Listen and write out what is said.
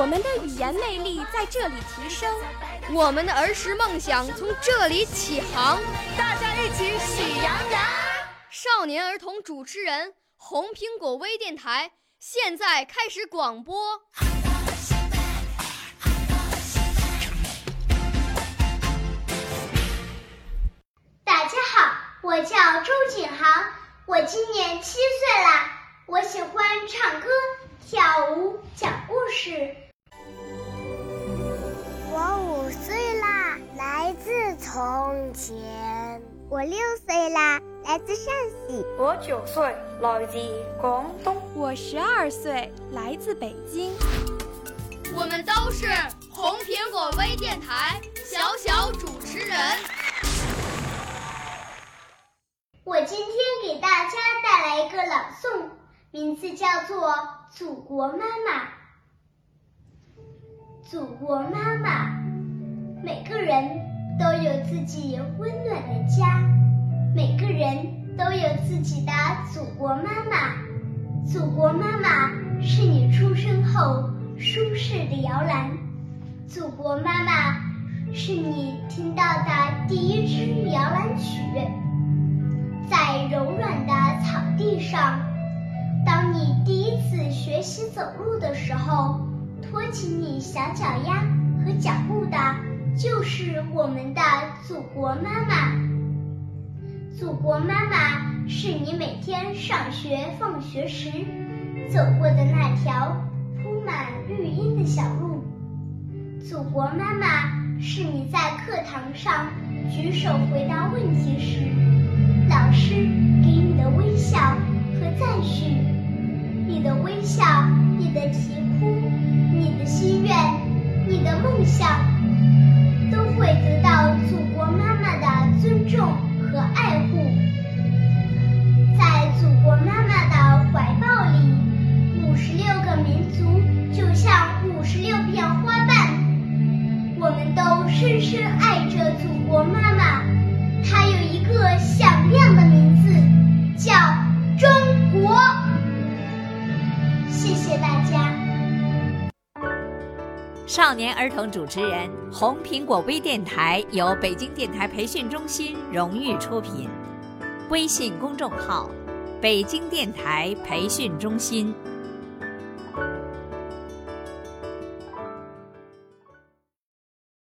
我们的语言魅力在这里提升，我们的儿时梦想从这里起航。大家一起喜羊羊。少年儿童主持人，红苹果微电台现在开始广播。大家好，我叫周景航，我今年七岁了，我喜欢唱歌、跳舞、讲故事。从前。我六岁啦，来自陕西。我九岁，来自广东。我十二岁，来自北京。我们都是红苹果微电台小小主持人。我今天给大家带来一个朗诵，名字叫做《祖国妈妈》。祖国妈妈，每个人都有自己温暖的家，每个人都有自己的祖国妈妈。祖国妈妈是你出生后舒适的摇篮，祖国妈妈是你听到的第一支摇篮曲。在柔软的草地上，当你第一次学习走路的时候，托起你小脚丫和脚步的，就是我们的祖国妈妈。祖国妈妈是你每天上学放学时走过的那条铺满绿荫的小路。祖国妈妈是你在课堂上举手回答问题时。深深爱着祖国妈妈。她有一个响亮的名字，叫中国。谢谢大家。少年儿童主持人，红苹果微电台由北京电台培训中心荣誉出品，微信公众号：北京电台培训中心。